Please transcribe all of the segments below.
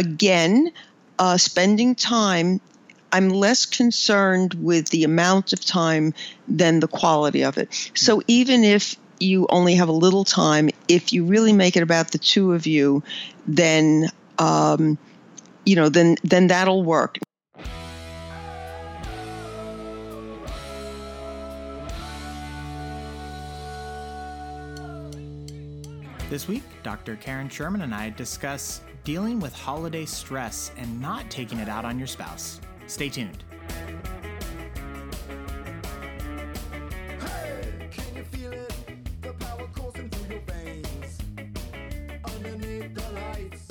again, uh, spending time I'm less concerned with the amount of time than the quality of it. So even if you only have a little time, if you really make it about the two of you, then um, you know, then then that'll work. This week, Dr. Karen Sherman and I discuss dealing with holiday stress and not taking it out on your spouse. Stay tuned.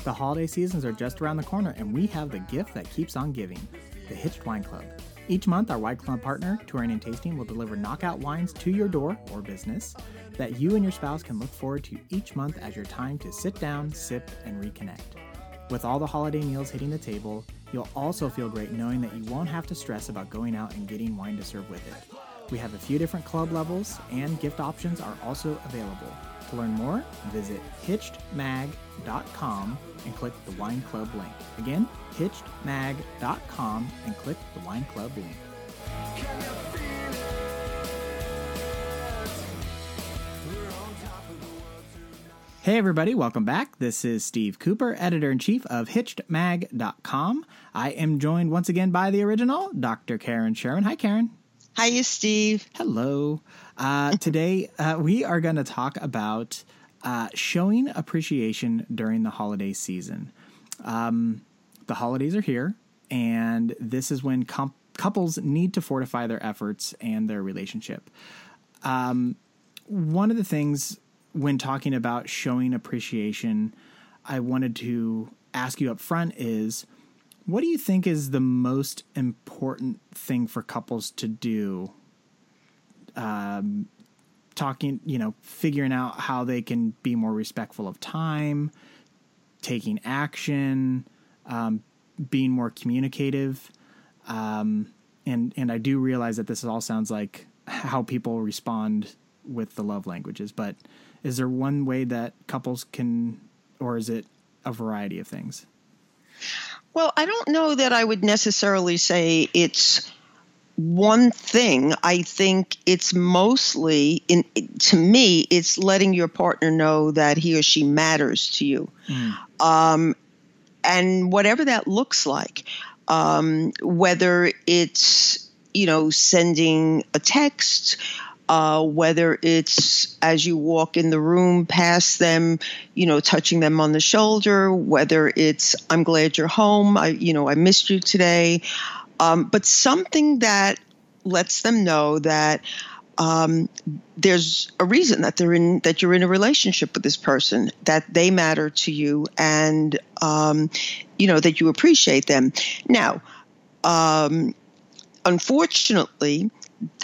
The holiday seasons are just around the corner, and we have the gift that keeps on giving the Hitched Wine Club. Each month, our Wine Club partner, Touring and Tasting, will deliver knockout wines to your door or business that you and your spouse can look forward to each month as your time to sit down, sip, and reconnect. With all the holiday meals hitting the table, You'll also feel great knowing that you won't have to stress about going out and getting wine to serve with it. We have a few different club levels, and gift options are also available. To learn more, visit hitchedmag.com and click the Wine Club link. Again, hitchedmag.com and click the Wine Club link. Hey, everybody, welcome back. This is Steve Cooper, editor in chief of HitchedMag.com. I am joined once again by the original, Dr. Karen Sherman. Hi, Karen. Hiya, Steve. Hello. Uh, today, uh, we are going to talk about uh, showing appreciation during the holiday season. Um, the holidays are here, and this is when comp- couples need to fortify their efforts and their relationship. Um, one of the things when talking about showing appreciation, I wanted to ask you up front is what do you think is the most important thing for couples to do? Um, talking, you know, figuring out how they can be more respectful of time, taking action, um, being more communicative. Um, and and I do realize that this all sounds like how people respond with the love languages, but is there one way that couples can, or is it a variety of things? Well, I don't know that I would necessarily say it's one thing. I think it's mostly in to me it's letting your partner know that he or she matters to you. Mm. Um, and whatever that looks like, um, whether it's you know sending a text, uh, whether it's as you walk in the room past them, you know, touching them on the shoulder, whether it's I'm glad you're home, I, you know, I missed you today, um, but something that lets them know that um, there's a reason that they're in that you're in a relationship with this person, that they matter to you, and um, you know that you appreciate them. Now, um, unfortunately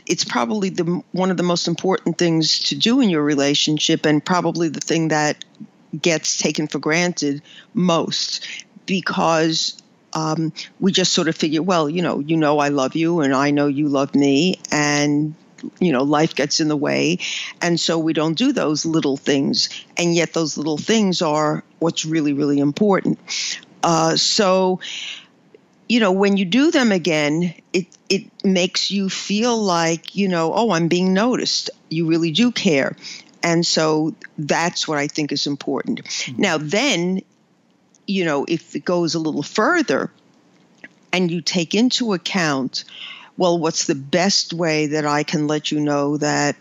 it's probably the one of the most important things to do in your relationship and probably the thing that gets taken for granted most because um, we just sort of figure well you know you know i love you and i know you love me and you know life gets in the way and so we don't do those little things and yet those little things are what's really really important uh, so you know, when you do them again, it it makes you feel like, you know, oh, I'm being noticed. You really do care. And so that's what I think is important. Mm-hmm. Now, then, you know, if it goes a little further and you take into account, well, what's the best way that I can let you know that,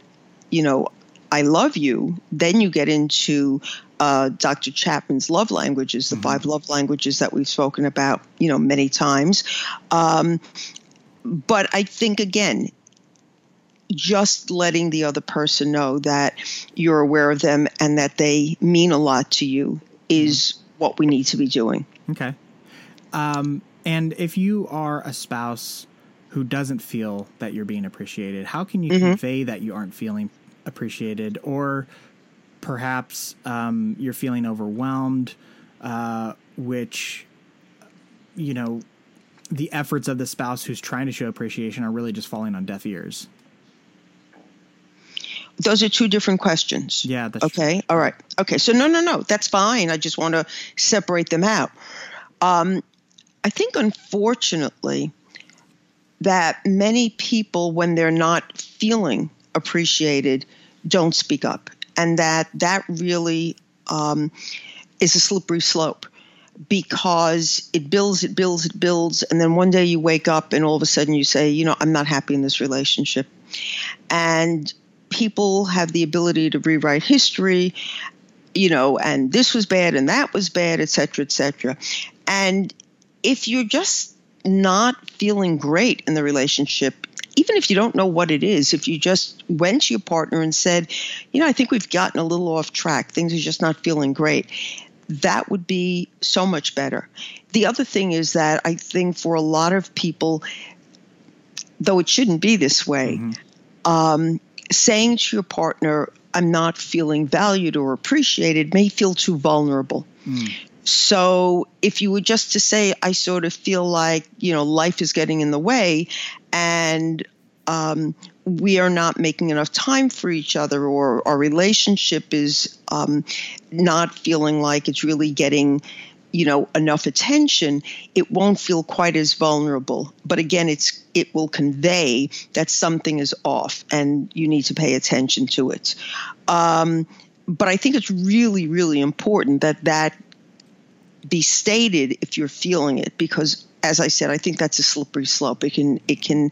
you know, I love you, then you get into uh, Dr. Chapman's love languages, the mm-hmm. five love languages that we've spoken about, you know, many times. Um, but I think again, just letting the other person know that you're aware of them and that they mean a lot to you is mm-hmm. What we need to be doing. Okay. Um, and if you are a spouse who doesn't feel that you're being appreciated, how can you mm-hmm. convey that you aren't feeling appreciated or perhaps um, you're feeling overwhelmed, uh, which, you know, the efforts of the spouse who's trying to show appreciation are really just falling on deaf ears. Those are two different questions. Yeah. okay. True. All right. Okay. So no, no, no. That's fine. I just want to separate them out. Um, I think, unfortunately, that many people, when they're not feeling appreciated, don't speak up, and that that really um, is a slippery slope because it builds, it builds, it builds, and then one day you wake up and all of a sudden you say, you know, I'm not happy in this relationship, and people have the ability to rewrite history you know and this was bad and that was bad et cetera et cetera and if you're just not feeling great in the relationship even if you don't know what it is, if you just went to your partner and said, you know, I think we've gotten a little off track, things are just not feeling great, that would be so much better. The other thing is that I think for a lot of people, though it shouldn't be this way, mm-hmm. um, saying to your partner, I'm not feeling valued or appreciated may feel too vulnerable. Mm. So if you were just to say, I sort of feel like, you know, life is getting in the way and um, we are not making enough time for each other or our relationship is um, not feeling like it's really getting you know enough attention it won't feel quite as vulnerable. But again it's it will convey that something is off and you need to pay attention to it. Um, but i think it's really really important that that be stated if you're feeling it because as i said i think that's a slippery slope. It can it can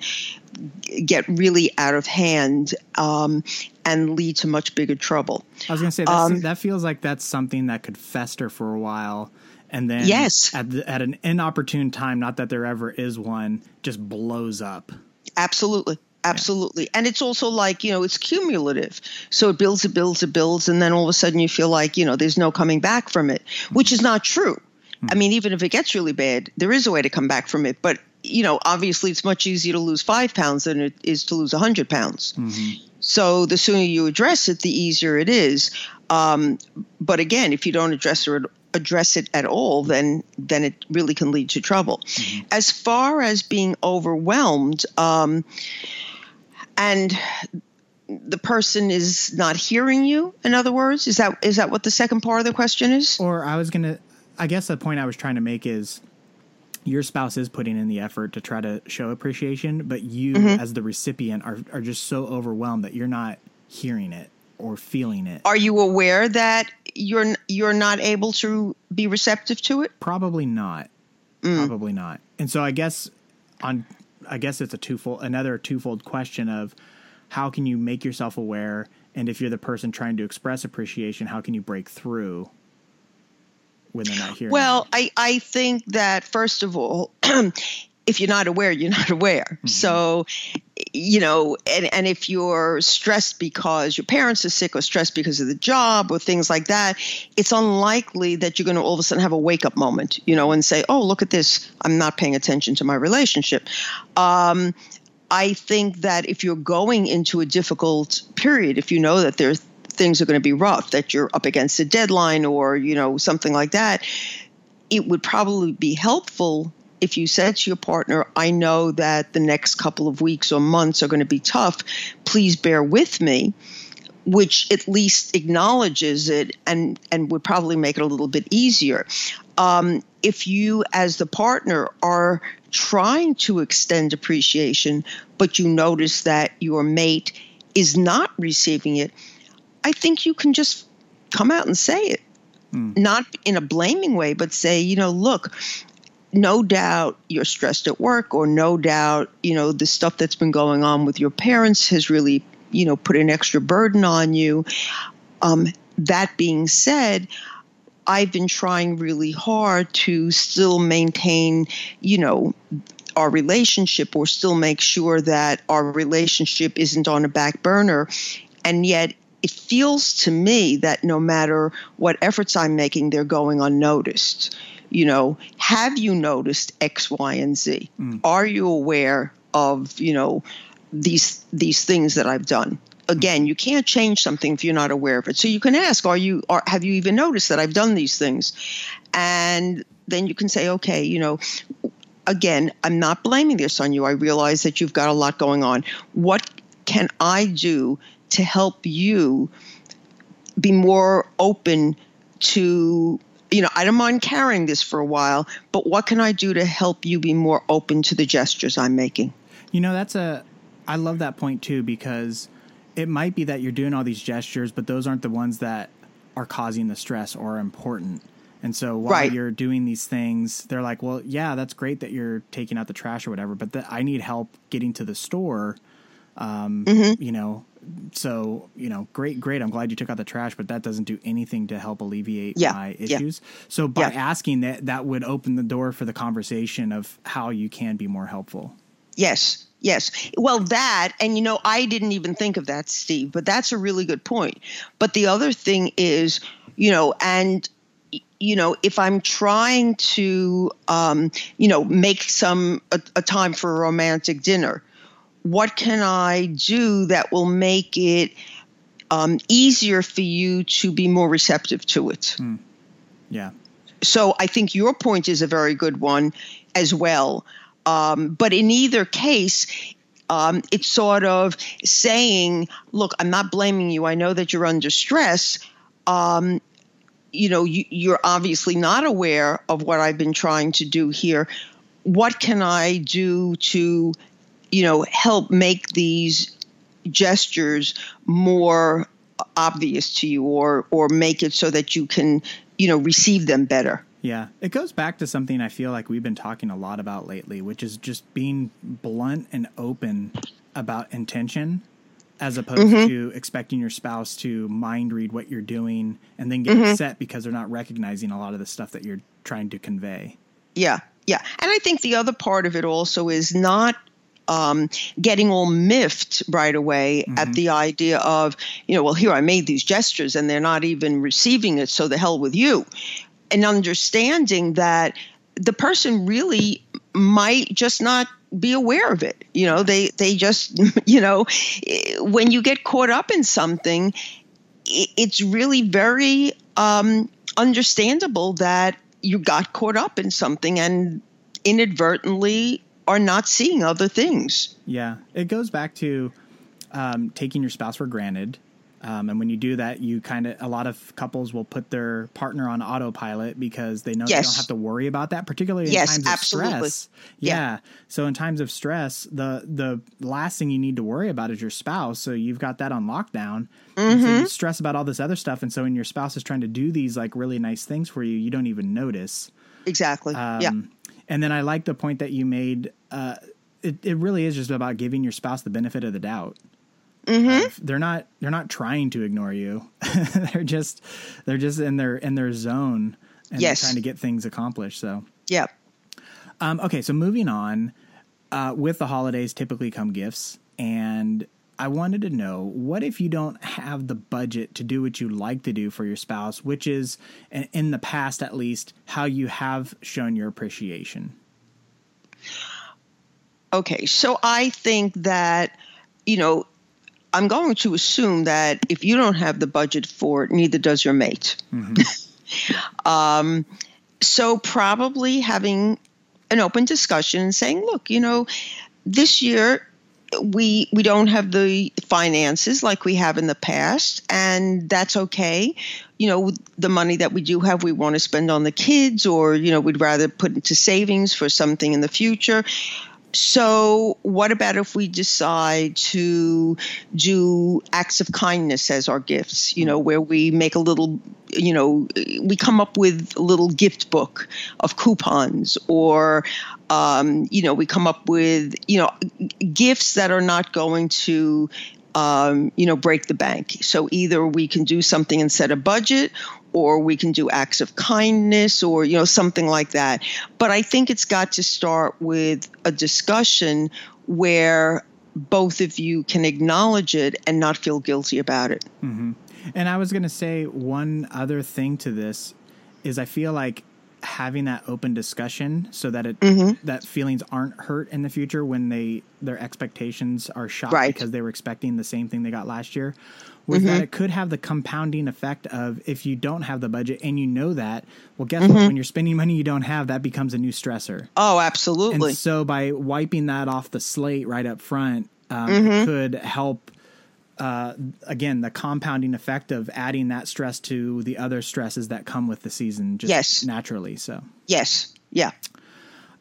get really out of hand um, and lead to much bigger trouble. I was going to say um, that feels like that's something that could fester for a while and then yes, at, the, at an inopportune time, not that there ever is one, just blows up. Absolutely. Absolutely. Yeah. And it's also like, you know, it's cumulative. So it builds, it builds, it builds. And then all of a sudden you feel like, you know, there's no coming back from it, which is not true. Mm-hmm. I mean, even if it gets really bad, there is a way to come back from it. But, you know, obviously it's much easier to lose five pounds than it is to lose a 100 pounds. Mm-hmm. So the sooner you address it, the easier it is. Um, but again, if you don't address it address it at all, then then it really can lead to trouble. Mm-hmm. As far as being overwhelmed, um, and the person is not hearing you. In other words, is that is that what the second part of the question is? Or I was gonna, I guess the point I was trying to make is your spouse is putting in the effort to try to show appreciation, but you mm-hmm. as the recipient are are just so overwhelmed that you're not hearing it or feeling it. Are you aware that you're you're not able to be receptive to it? Probably not. Mm. Probably not. And so I guess on I guess it's a twofold another twofold question of how can you make yourself aware and if you're the person trying to express appreciation, how can you break through when they're not hearing? Well, I, I think that first of all, if you're not aware, you're not aware. Mm-hmm. So, you know, and, and if you're stressed because your parents are sick or stressed because of the job or things like that, it's unlikely that you're going to all of a sudden have a wake up moment, you know, and say, oh, look at this. I'm not paying attention to my relationship. Um, I think that if you're going into a difficult period, if you know that there's things are going to be rough, that you're up against a deadline or, you know, something like that, it would probably be helpful if you said to your partner, I know that the next couple of weeks or months are going to be tough, please bear with me, which at least acknowledges it and, and would probably make it a little bit easier. Um, if you, as the partner, are trying to extend appreciation, but you notice that your mate is not receiving it, I think you can just come out and say it. Mm. Not in a blaming way, but say, you know, look, no doubt you're stressed at work or no doubt you know the stuff that's been going on with your parents has really you know put an extra burden on you. Um, that being said i've been trying really hard to still maintain you know our relationship or still make sure that our relationship isn't on a back burner. And yet it feels to me that no matter what efforts i'm making they're going unnoticed you know, have you noticed X, Y, and Z? Mm. Are you aware of, you know, these these things that I've done? Again, you can't change something if you're not aware of it. So you can ask, are you are have you even noticed that I've done these things? And then you can say, okay, you know, again, I'm not blaming this on you. I realize that you've got a lot going on. What can I do to help you be more open to you know, I don't mind carrying this for a while, but what can I do to help you be more open to the gestures I'm making? You know, that's a, I love that point too, because it might be that you're doing all these gestures, but those aren't the ones that are causing the stress or are important. And so while Right. you're doing these things, they're like, well, yeah, that's great that you're taking out the trash or whatever, but the, I need help getting to the store. Um, Mm-hmm. You know, so, you know, great, great. I'm glad you took out the trash, but that doesn't do anything to help alleviate Yeah, my yeah. issues. So by Yeah. asking that, that would open the door for the conversation of how you can be more helpful. Yes, yes. Well, that, and you know, I didn't even think of that, Steve, but that's a really good point. But the other thing is, you know, and, you know, if I'm trying to, um, you know, make some, a, a time for a romantic dinner, what can I do that will make it um, easier for you to be more receptive to it? Yeah. so I think your point is a very good one as well. Um, but in either case, um, it's sort of saying, look, I'm not blaming you. I know that you're under stress. Um, you know, you, you're obviously not aware of what I've been trying to do here. What can I do to, you know, help make these gestures more obvious to you or or make it so that you can, you know, receive them better? Yeah, it goes back to something I feel like we've been talking a lot about lately, which is just being blunt and open about intention as opposed mm-hmm. to expecting your spouse to mind read what you're doing and then get mm-hmm. upset because they're not recognizing a lot of the stuff that you're trying to convey. Yeah, yeah. And I think the other part of it also is not um, getting all miffed right away at the idea of, you know, well, here I made these gestures and they're not even receiving it, so the hell with you. And understanding that the person really might just not be aware of it. You know, they they just, you know, when you get caught up in something, it's really very um, understandable that you got caught up in something and inadvertently are not seeing other things. Yeah, it goes back to um, taking your spouse for granted. Um, and when you do that, you kind of a lot of couples will put their partner on autopilot because they know they don't have to worry about that, particularly in Yes, times of absolutely. stress. Yeah. Yeah. So in times of stress, the the last thing you need to worry about is your spouse. So you've got that on lockdown. And So Mm-hmm. you stress about all this other stuff, and so when your spouse is trying to do these like really nice things for you, you don't even notice. Exactly. yeah. And then I like the point that you made. Uh, it, it really is just about giving your spouse the benefit of the doubt. Mm-hmm. They're not they're not trying to ignore you. they're just they're just in their in their zone and Yes. trying to get things accomplished. So Yeah. um, okay, so moving on. Uh, with the holidays, typically come gifts, and I wanted to know what if you don't have the budget to do what you like to do for your spouse, which is, in- the past at least, how you have shown your appreciation. Okay. So I think that, you know, I'm going to assume that if you don't have the budget for it, neither does your mate. um, so probably having an open discussion and saying, look, you know, this year we we don't have the finances like we have in the past and that's okay. You know the money that we do have we want to spend on the kids or you know we'd rather put into savings for something in the future so what about if we decide to do acts of kindness as our gifts you know where we make a little you know we come up with a little gift book of coupons or um, you know we come up with you know gifts that are not going to um, you know break the bank. So either we can do something and set a budget or we can do acts of kindness or you know something like that. But i think it's got to start with a discussion where both of you can acknowledge it and not feel guilty about it. Mm-hmm. And I was going to say one other thing to this is I feel like having that open discussion so that it Mm-hmm. that feelings aren't hurt in the future when they their expectations are shot Right. because they were expecting the same thing they got last year was Mm-hmm. that it could have the compounding effect of if you don't have the budget and you know that well guess Mm-hmm. what when you're spending money you don't have that becomes a new stressor oh absolutely and so by wiping that off the slate right up front, um, Mm-hmm. it could help uh, again the compounding effect of adding that stress to the other stresses that come with the season just Yes. naturally so Yes. Yeah.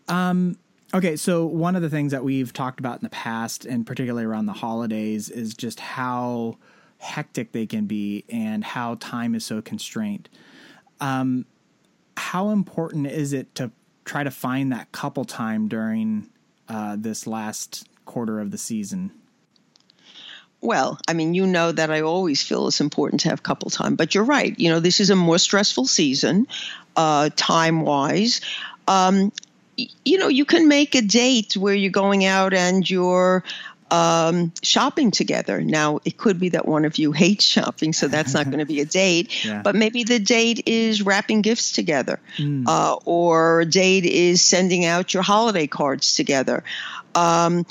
Um, Okay, so one of the things that we've talked about in the past, and particularly around the holidays, is just how hectic they can be and how time is so constrained. Um, how important is it to try to find that couple time during uh, this last quarter of the season? Well, I mean, you know that I always feel it's important to have couple time, but you're right. You know, this is a more stressful season, uh, time wise. Um, y- you know, you can make a date where you're going out and you're um, shopping together. Now, it could be that one of you hates shopping, so that's not going to be a date. Yeah. But maybe the date is wrapping gifts together, uh, or a date is sending out your holiday cards together. Um,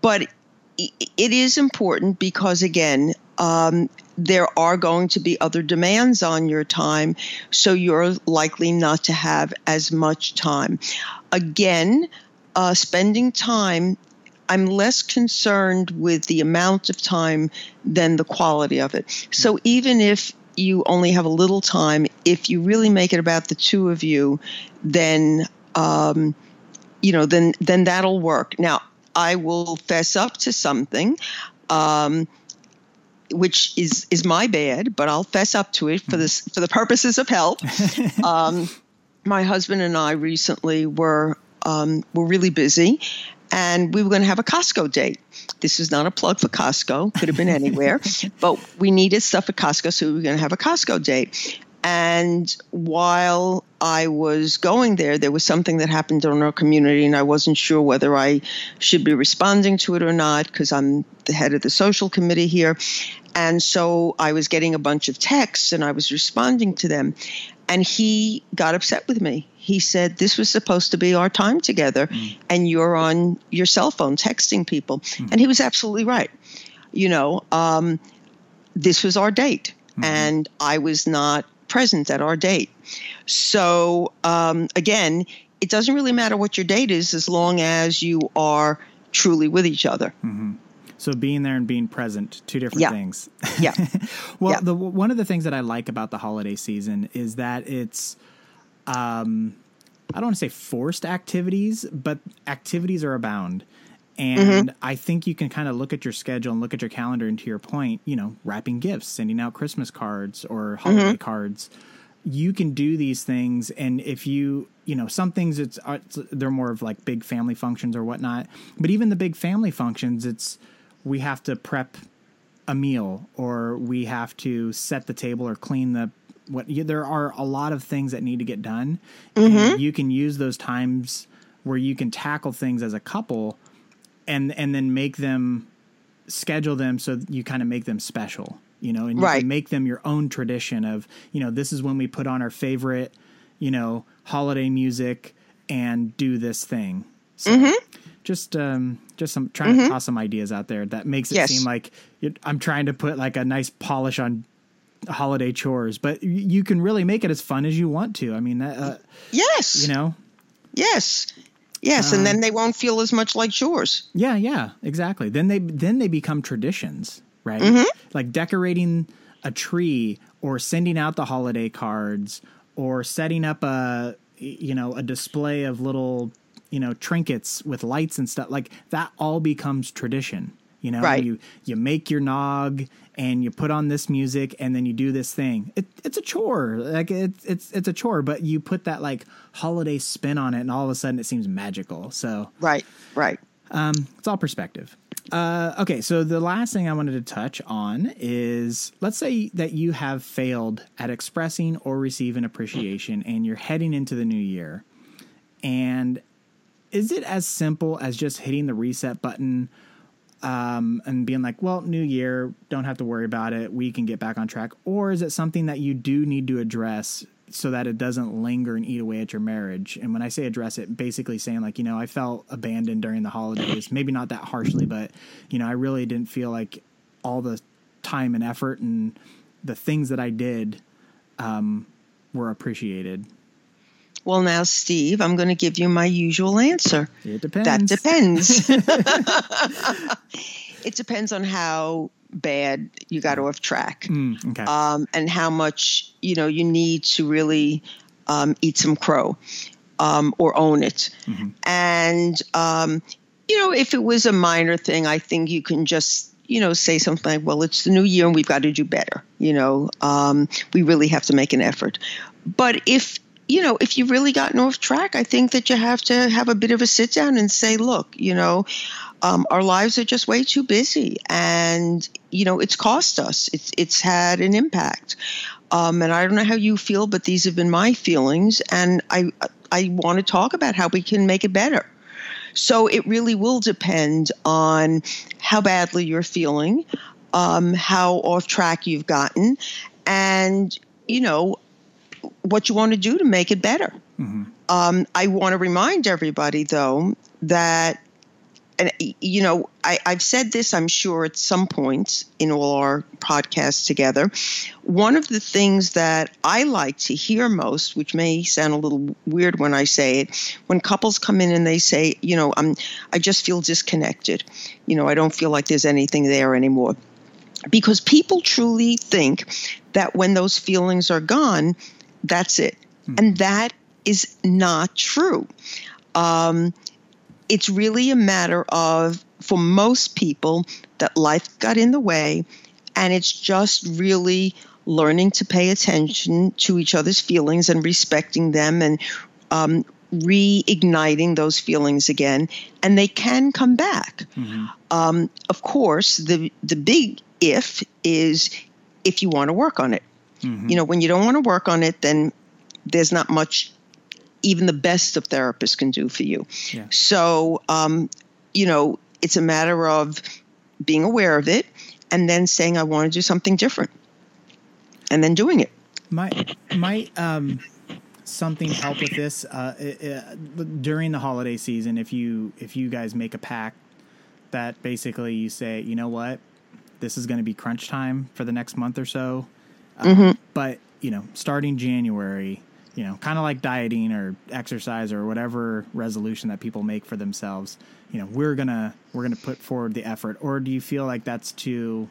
but it is important because, again, um, there are going to be other demands on your time, so you're likely not to have as much time. Again, uh, spending time, I'm less concerned with the amount of time than the quality of it. So even if you only have a little time, if you really make it about the two of you, then um, you know, then then that'll work. Now, I will fess up to something, um, which is is my bad, but I'll fess up to it for this for the purposes of help. um, my husband and I recently were um, were really busy, and we were going to have a Costco date. This is not a plug for Costco; could have been anywhere, but we needed stuff at Costco, so we were going to have a Costco date. And while I was going there, there was something that happened in our community, and I wasn't sure whether I should be responding to it or not because I'm the head of the social committee here. And so I was getting a bunch of texts and I was responding to them. And he got upset with me. He said, This was supposed to be our time together, hmm. and you're on your cell phone texting people. Hmm. And he was absolutely right. You know, um, this was our date, hmm. and I was not present at our date. So, um, again, it doesn't really matter what your date is as long as you are truly with each other. So being there and being present, two different Yeah. things. Yeah. Well, Yeah. the one of the things that I like about the holiday season is that it's, um, I don't want to say forced activities, but activities are abound. And Mm-hmm. I think you can kind of look at your schedule and look at your calendar. And to your point, you know, wrapping gifts, sending out Christmas cards or holiday Mm-hmm. cards. You can do these things, and if you, you know, some things it's, uh, it's they're more of like big family functions or whatnot. But even the big family functions, it's we have to prep a meal or we have to set the table or clean the what you, there are a lot of things that need to get done and you can use those times where you can tackle things as a couple and and then make them schedule them so you kind of make them special you know and you Right. can make them your own tradition of you know this is when we put on our favorite you know holiday music and do this thing so Mm-hmm. just um just some trying to toss some ideas out there that makes it Yes. seem like i'm trying to put like a nice polish on holiday chores but you can really make it as fun as you want to i mean uh, Yes. you know Yes. Yes, and then they won't feel as much like chores. Yeah, yeah, exactly. Then they then they become traditions, right? Mm-hmm. Like decorating a tree or sending out the holiday cards or setting up a you know, a display of little, you know, trinkets with lights and stuff. Like that all becomes tradition. You know, Right. you you make your nog and you put on this music and then you do this thing. It, it's a chore. Like it's it's it's a chore, but you put that like holiday spin on it and all of a sudden it seems magical. So Right. Right. Um, it's all perspective. Uh, okay, so the last thing I wanted to touch on is let's say that you have failed at expressing or receiving appreciation and you're heading into the new year. And is it as simple as just hitting the reset button um, and being like, well, new year, don't have to worry about it. We can get back on track. Or is it something that you do need to address so that it doesn't linger and eat away at your marriage? And when I say address it, basically saying, like, you know, I felt abandoned during the holidays. Maybe not that harshly, but, you know, I really didn't feel like all the time and effort and the things that I did um, were appreciated. Well, now, Steve, I'm going to give you my usual answer. It depends. That depends. it depends on how bad you got off track, Mm, okay. um, and how much you know you need to really um, eat some crow um, or own it. And um, you know, if it was a minor thing, I think you can just you know say something like, "Well, it's the new year and we've got to do better." You know, um, we really have to make an effort. But if you know, if you've really gotten off track, I think that you have to have a bit of a sit down and say, "Look, you know." Um, our lives are just way too busy, and you know it's cost us. It's it's had an impact, um, and I don't know how you feel, but these have been my feelings, and I I want to talk about how we can make it better. So it really will depend on how badly you're feeling, um, how off track you've gotten, and you know what you want to do to make it better. Um, I want to remind everybody, though, that and you know I, i've said this i'm sure at some point in all our podcasts together. One of the things that i like to hear most which may sound a little weird when i say it when couples come in and they say you know i'm i just feel disconnected. You know i don't feel like there's anything there anymore. Because people truly think that when those feelings are gone that's it and that is not true um, it's really a matter of, for most people, that life got in the way, and it's just really learning to pay attention to each other's feelings and respecting them and um, reigniting those feelings again, and they can come back. Um, of course, the the big if is if you want to work on it. You know, when you don't want to work on it, then there's not much even the best of therapists can do for you. Yeah. So, um, you know, it's a matter of being aware of it and then saying, I want to do something different. And then doing it. Might might um, something help with this uh, uh, during the holiday season? If you if you guys make a pact that basically you say, you know what, this is going to be crunch time for the next month or so, uh, but you know, starting January, you know, kind of like dieting or exercise or whatever resolution that people make for themselves. You know, we're gonna we're gonna put forward the effort, or do you feel like that's too?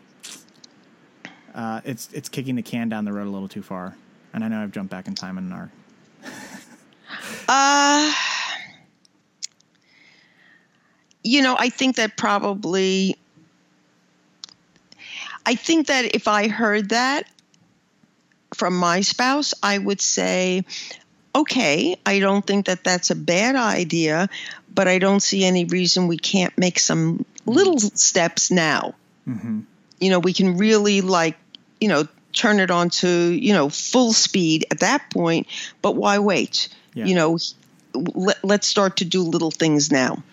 Uh, it's it's kicking the can down the road a little too far. And I know I've jumped back in time in our Uh, you know, I think that probably, I think that if I heard that from my spouse, I would say, okay, I don't think that that's a bad idea, but I don't see any reason we can't make some little steps now. You know, we can really like, you know, turn it on to, you know, full speed at that point, but why wait? Yeah. You know, let, let's start to do little things now.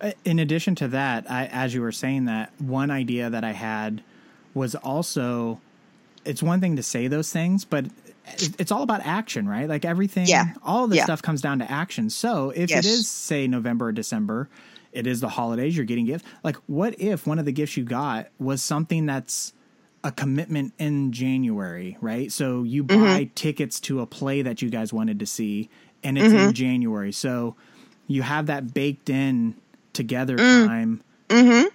Uh, In addition to that, I, as you were saying that, one idea that I had was also it's one thing to say those things, but it's all about action, right? Like everything, Yeah. all of this Yeah. stuff comes down to action. So if Yes. it is, say, November or December, it is the holidays, you're getting gifts. Like, what if one of the gifts you got was something that's a commitment in January, right? So you buy Mm-hmm. tickets to a play that you guys wanted to see, and it's Mm-hmm. in January. So you have that baked in together Mm. time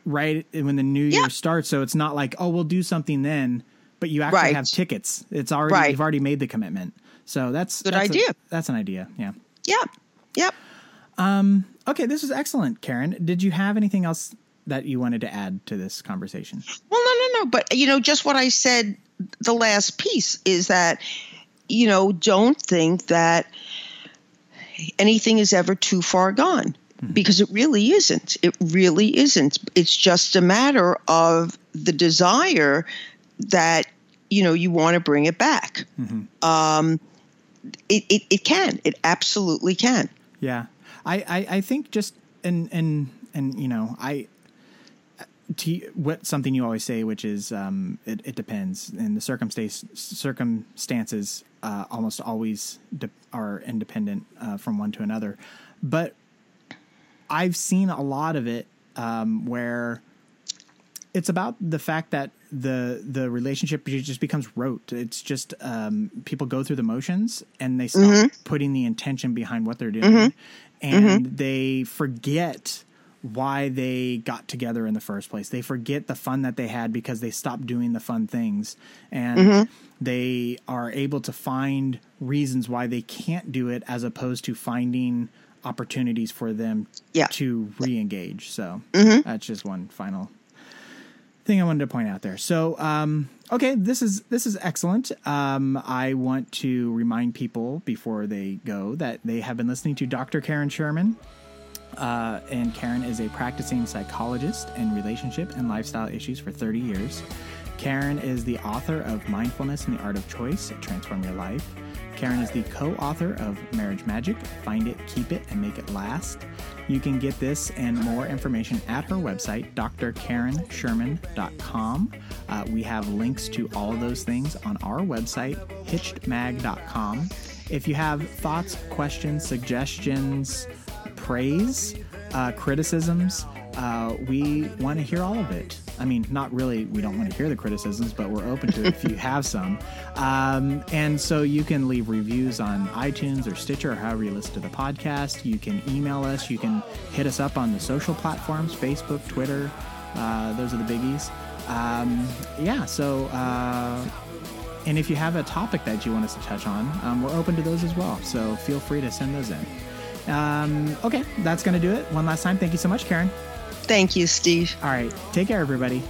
right when the new year starts. So it's not like, oh, we'll do something then, but you actually Right. have tickets. It's already Right. you've already made the commitment. So that's Good that's a- idea. that's an idea. Yeah. Yep. Yep. Um, okay, this is excellent, Karen. Did you have anything else that you wanted to add to this conversation? Well, no, no, no. But, you know, just what I said, the last piece is that, you know, don't think that anything is ever too far gone mm-hmm. because it really isn't. It really isn't. It's just a matter of the desire that, you know, you want to bring it back. Um, it, it, it can. It absolutely can. Yeah, I, I, I think just and and and you know I to what something you always say, which is um, it, it depends, and the circumstance circumstances uh, almost always de- are independent uh, from one to another, but I've seen a lot of it um, where it's about the fact that the the relationship just becomes rote. It's just um, people go through the motions and they stop putting the intention behind what they're doing, and they forget why they got together in the first place. They forget the fun that they had because they stopped doing the fun things. And mm-hmm. they are able to find reasons why they can't do it as opposed to finding opportunities for them yeah. to re engage. So mm-hmm. that's just one final thing I wanted to point out there. So, um, okay, this is this is excellent. Um, I want to remind people before they go that they have been listening to Dr. Karen Sherman. Uh, and Karen is a practicing psychologist in relationship and lifestyle issues for 30 years. Karen is the author of Mindfulness and the Art of Choice Transform Your Life. Karen is the co author of Marriage Magic Find It, Keep It, and Make It Last. You can get this and more information at her website, drkarensherman.com. Uh, we have links to all of those things on our website, hitchedmag.com. If you have thoughts, questions, suggestions, praise, uh, criticisms, uh, we want to hear all of it. I mean, not really, we don't want to hear the criticisms, but we're open to it if you have some. Um, and so you can leave reviews on iTunes or Stitcher or however you listen to the podcast. You can email us. You can hit us up on the social platforms Facebook, Twitter. Uh, those are the biggies. Um, yeah, so. Uh, and if you have a topic that you want us to touch on, um, we're open to those as well. So feel free to send those in. Um, okay, that's going to do it. One last time. Thank you so much, Karen. Thank you, Steve. All right. Take care, everybody.